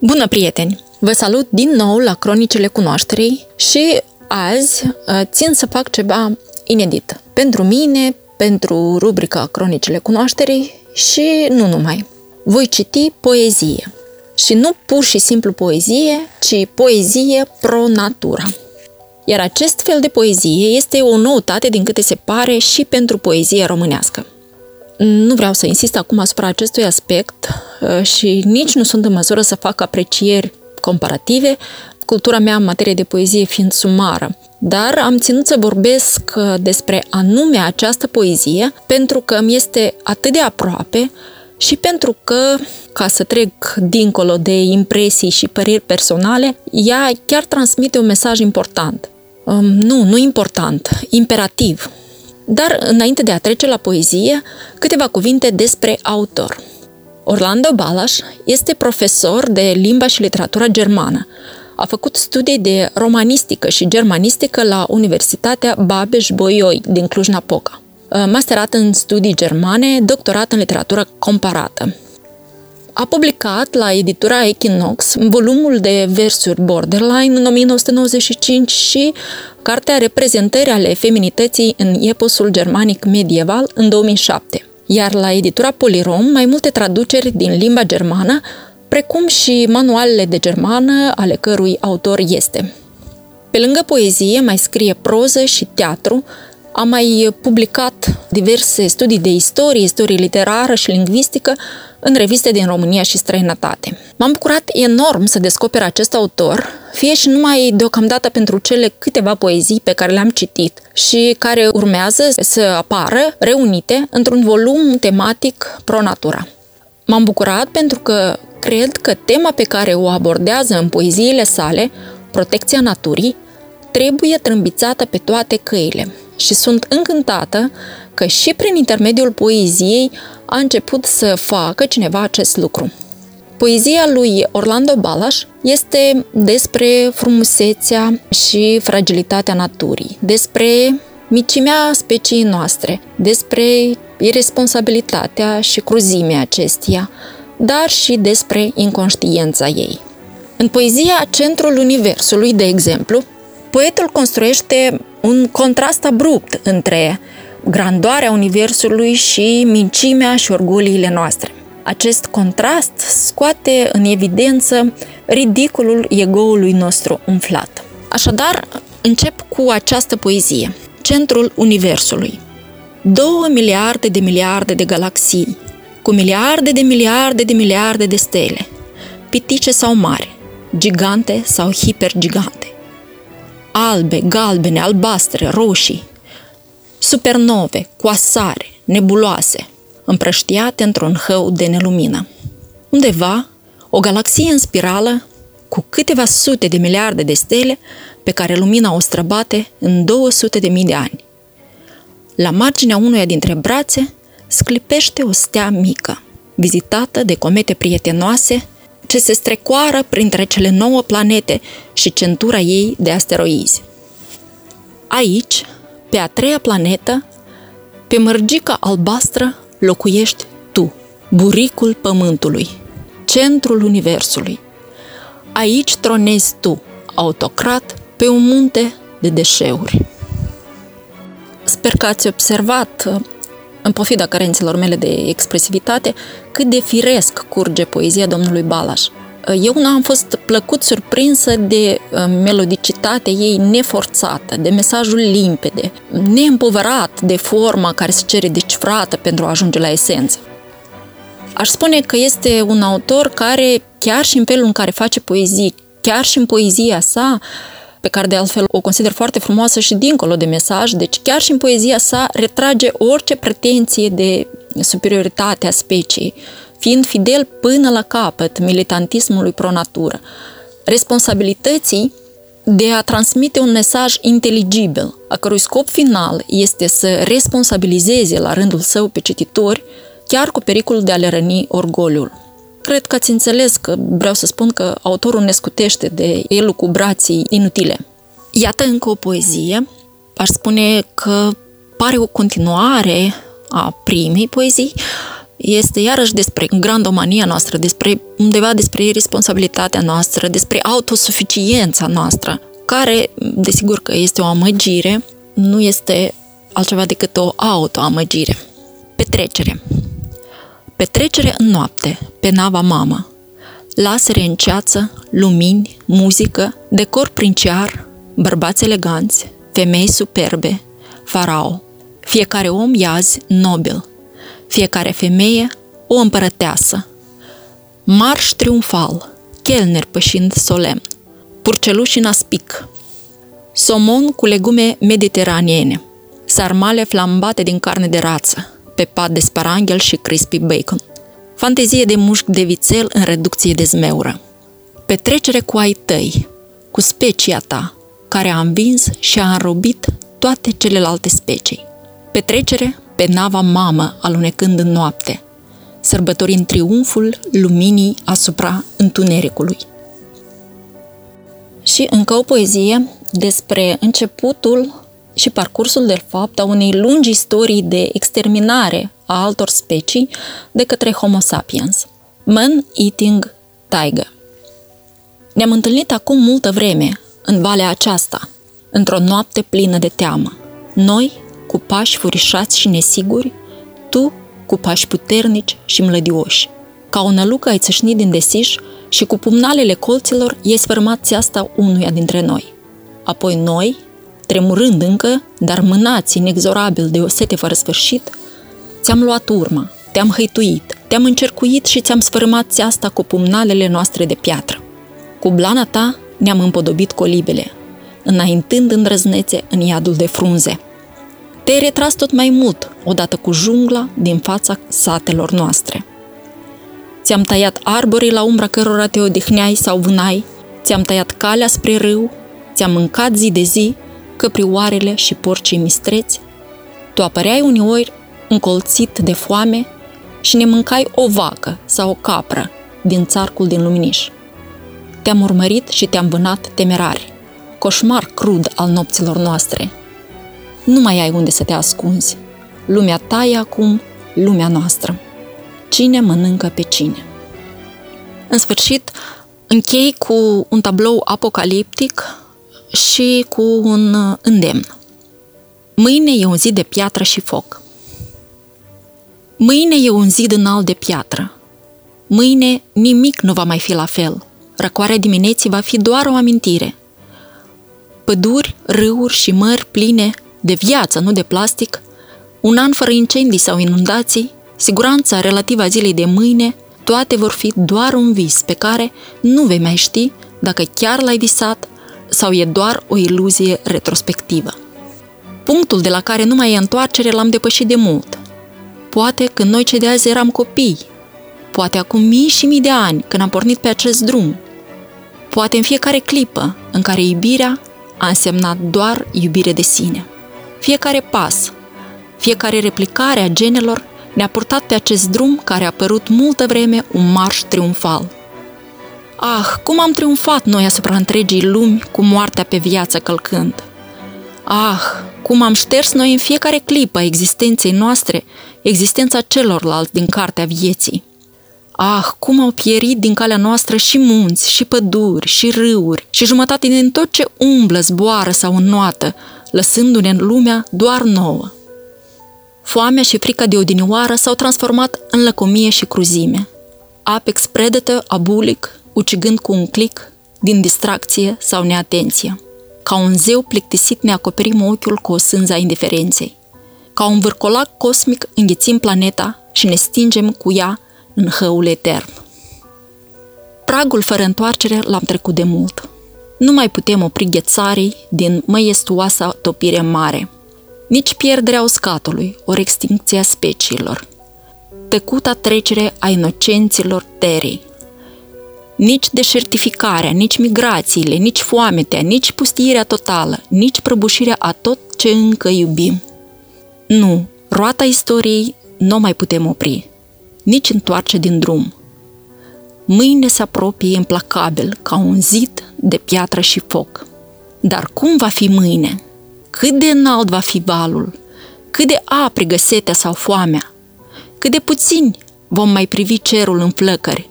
Bună, prieteni! Vă salut din nou la Cronicile Cunoașterii și azi uh, țin să fac ceva inedit. Pentru mine, pentru rubrica Cronicile Cunoașterii și nu numai. Voi citi poezie. Și nu pur și simplu poezie, ci poezie pro natura. Iar acest fel de poezie este o noutate din câte se pare și pentru poezie românească. Nu vreau să insist acum asupra acestui aspect uh, și nici nu sunt în măsură să fac aprecieri comparative, cultura mea în materie de poezie fiind sumară. Dar am ținut să vorbesc uh, despre anume această poezie pentru că mi este atât de aproape și pentru că, ca să trec dincolo de impresii și păreri personale, ea chiar transmite un mesaj important. Um, nu, nu important, imperativ. Dar, înainte de a trece la poezie, câteva cuvinte despre autor. Orlando Balas este profesor de limba și literatura germană. A făcut studii de romanistică și germanistică la Universitatea Babeș-Bolyai din Cluj-Napoca. Masterat în studii germane, doctorat în literatură comparată. A publicat la editura Equinox volumul de versuri Borderline în 1995 și cartea Reprezentări ale feminității în eposul germanic medieval în 2007 iar la editura Polirom mai multe traduceri din limba germană, precum și manualele de germană ale cărui autor este. Pe lângă poezie mai scrie proză și teatru, a mai publicat diverse studii de istorie, istorie literară și lingvistică în reviste din România și străinătate. M-am bucurat enorm să descoper acest autor, fie și numai deocamdată pentru cele câteva poezii pe care le-am citit și care urmează să apară reunite într-un volum tematic pro natura. M-am bucurat pentru că cred că tema pe care o abordează în poeziile sale, protecția naturii, trebuie trâmbițată pe toate căile și sunt încântată că și prin intermediul poeziei a început să facă cineva acest lucru. Poezia lui Orlando Balas este despre frumusețea și fragilitatea naturii, despre micimea speciei noastre, despre irresponsabilitatea și cruzimea acesteia, dar și despre inconștiența ei. În poezia Centrul Universului, de exemplu, poetul construiește un contrast abrupt între grandoarea Universului și mincimea și orgoliile noastre. Acest contrast scoate în evidență ridicolul egoului nostru umflat. Așadar, încep cu această poezie, Centrul Universului. Două miliarde de miliarde de galaxii, cu miliarde de miliarde de miliarde de stele, pitice sau mari, gigante sau hipergigante, albe, galbene, albastre, roșii, supernove, coasare, nebuloase, împrăștiate într-un hău de nelumină. Undeva, o galaxie în spirală, cu câteva sute de miliarde de stele pe care lumina o străbate în 200 de mii de ani. La marginea unuia dintre brațe sclipește o stea mică, vizitată de comete prietenoase ce se strecoară printre cele nouă planete și centura ei de asteroizi. Aici, pe a treia planetă, pe mărgica albastră, locuiești tu, buricul Pământului, centrul Universului. Aici tronezi tu, autocrat, pe un munte de deșeuri. Sper că ați observat, în pofida carențelor mele de expresivitate, cât de firesc curge poezia domnului Balas. Eu nu am fost plăcut surprinsă de uh, melodicitatea ei neforțată, de mesajul limpede, neîmpovărat de forma care se cere decifrată pentru a ajunge la esență. Aș spune că este un autor care, chiar și în felul în care face poezii, chiar și în poezia sa, pe care de altfel o consider foarte frumoasă și dincolo de mesaj, deci chiar și în poezia sa retrage orice pretenție de superioritate a speciei, fiind fidel până la capăt militantismului pro-natură, responsabilității de a transmite un mesaj inteligibil, a cărui scop final este să responsabilizeze la rândul său pe cititori, chiar cu pericolul de a le răni orgoliul. Cred că ați înțeles că vreau să spun că autorul ne scutește de elucubrații inutile. Iată încă o poezie, aș spune că pare o continuare a primei poezii, este iarăși despre grandomania noastră, despre undeva despre responsabilitatea noastră, despre autosuficiența noastră, care, desigur că este o amăgire, nu este altceva decât o autoamăgire. Petrecere. Petrecere în noapte, pe nava mamă. Lasere în ceață, lumini, muzică, decor princiar, bărbați eleganți, femei superbe, farao. Fiecare om iaz nobil, fiecare femeie o împărăteasă. Marș triumfal, chelner pășind solemn, purceluși în aspic, somon cu legume mediteraniene, sarmale flambate din carne de rață, pe pat de sparanghel și crispy bacon, fantezie de mușchi de vițel în reducție de zmeură, petrecere cu ai tăi, cu specia ta, care a învins și a înrobit toate celelalte specii. Petrecere pe nava mamă alunecând în noapte, sărbătorind triumful luminii asupra întunericului. Și încă o poezie despre începutul și parcursul de fapt a unei lungi istorii de exterminare a altor specii de către Homo sapiens. Man Eating Tiger. Ne-am întâlnit acum multă vreme în valea aceasta, într-o noapte plină de teamă. Noi, cu pași furișați și nesiguri, tu cu pași puternici și mlădioși. Ca o nălucă ai țâșnit din desiș și cu pumnalele colților i-ai sfârmat țeasta unuia dintre noi. Apoi noi, tremurând încă, dar mânați inexorabil de o sete fără sfârșit, ți-am luat urma, te-am hăituit, te-am încercuit și ți-am sfârmat țeasta cu pumnalele noastre de piatră. Cu blana ta ne-am împodobit colibele, înaintând îndrăznețe în iadul de frunze – te-ai retras tot mai mult, odată cu jungla, din fața satelor noastre. Ți-am tăiat arborii la umbra cărora te odihneai sau vânai, ți-am tăiat calea spre râu, ți-am mâncat zi de zi căprioarele și porcii mistreți. Tu apăreai uneori încolțit de foame și ne mâncai o vacă sau o capră din țarcul din luminiș. Te-am urmărit și te-am vânat temerari, coșmar crud al nopților noastre – nu mai ai unde să te ascunzi. Lumea ta e acum lumea noastră. Cine mănâncă pe cine? În sfârșit, închei cu un tablou apocaliptic și cu un îndemn. Mâine e un zi de piatră și foc. Mâine e un zid înalt de piatră. Mâine nimic nu va mai fi la fel. Răcoarea dimineții va fi doar o amintire. Păduri, râuri și mări pline de viață, nu de plastic, un an fără incendii sau inundații, siguranța relativă a zilei de mâine, toate vor fi doar un vis pe care nu vei mai ști dacă chiar l-ai visat sau e doar o iluzie retrospectivă. Punctul de la care nu mai e întoarcere l-am depășit de mult. Poate când noi cei de azi eram copii, poate acum mii și mii de ani când am pornit pe acest drum, poate în fiecare clipă în care iubirea a însemnat doar iubire de sine. Fiecare pas, fiecare replicare a genelor ne-a purtat pe acest drum care a părut multă vreme un marș triumfal. Ah, cum am triumfat noi asupra întregii lumi cu moartea pe viață călcând! Ah, cum am șters noi în fiecare clipă a existenței noastre existența celorlalți din cartea vieții! Ah, cum au pierit din calea noastră și munți, și păduri, și râuri, și jumătate din tot ce umblă, zboară sau înnoată, lăsându-ne în lumea doar nouă. Foamea și frica de odinioară s-au transformat în lăcomie și cruzime. Apex predator abulic, ucigând cu un clic, din distracție sau neatenție. Ca un zeu plictisit ne acoperim ochiul cu o sânza indiferenței. Ca un vârcolac cosmic înghețim planeta și ne stingem cu ea în hăul etern. Pragul fără întoarcere l-am trecut de mult. Nu mai putem opri ghețarii din măiestuoasa topire mare. Nici pierderea uscatului, ori extincția speciilor. Tăcuta trecere a inocenților terii. Nici deșertificarea, nici migrațiile, nici foametea, nici pustiirea totală, nici prăbușirea a tot ce încă iubim. Nu, roata istoriei nu mai putem opri, nici întoarce din drum. Mâine se apropie implacabil ca un zid de piatră și foc. Dar cum va fi mâine? Cât de înalt va fi valul? Cât de aprigă setea sau foamea? Cât de puțini vom mai privi cerul în flăcări?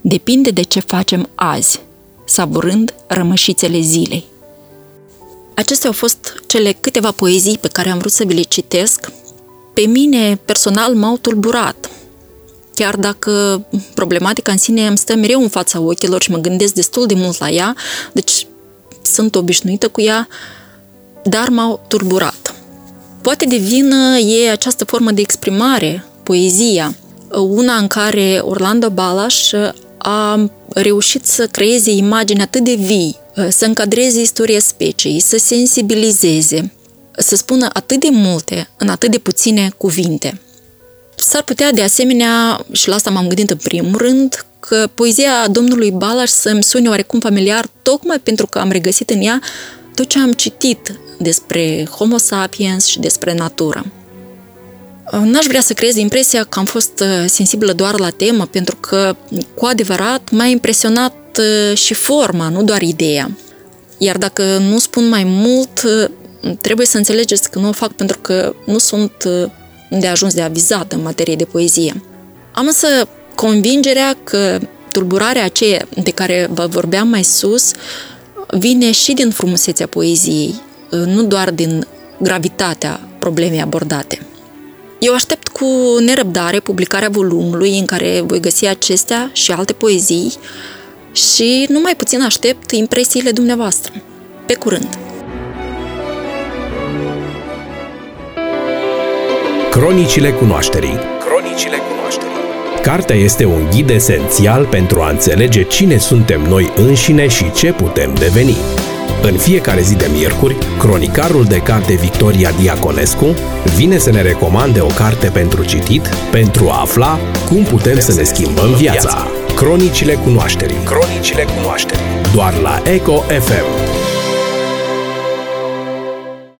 Depinde de ce facem azi, savurând rămășițele zilei. Acestea au fost cele câteva poezii pe care am vrut să vi le citesc. Pe mine, personal, m-au tulburat. Chiar dacă problematica în sine îmi stă mereu în fața ochilor și mă gândesc destul de mult la ea, deci sunt obișnuită cu ea, dar m-au turburat. Poate de vină e această formă de exprimare, poezia, una în care Orlando Balas a reușit să creeze imagini atât de vii, să încadreze istoria speciei, să sensibilizeze, să spună atât de multe în atât de puține cuvinte. S-ar putea de asemenea, și la asta m-am gândit în primul rând, că poezia domnului Balas să-mi sune oarecum familiar, tocmai pentru că am regăsit în ea tot ce am citit despre Homo sapiens și despre natură. N-aș vrea să creez impresia că am fost uh, sensibilă doar la temă, pentru că, cu adevărat, m-a impresionat uh, și forma, nu doar ideea. Iar dacă nu spun mai mult, uh, trebuie să înțelegeți că nu o fac pentru că nu sunt de ajuns de avizat în materie de poezie. Am însă convingerea că tulburarea aceea de care vă vorbeam mai sus vine și din frumusețea poeziei, nu doar din gravitatea problemei abordate. Eu aștept cu nerăbdare publicarea volumului în care voi găsi acestea și alte poezii și nu mai puțin aștept impresiile dumneavoastră. Pe curând! Cronicile cunoașterii Cronicile cunoașterii Cartea este un ghid esențial pentru a înțelege cine suntem noi înșine și ce putem deveni. În fiecare zi de miercuri, cronicarul de carte Victoria Diaconescu vine să ne recomande o carte pentru citit pentru a afla cum putem să ne schimbăm viața. Cronicile cunoașterii. Cronicile cunoașterii. Doar la Eco FM.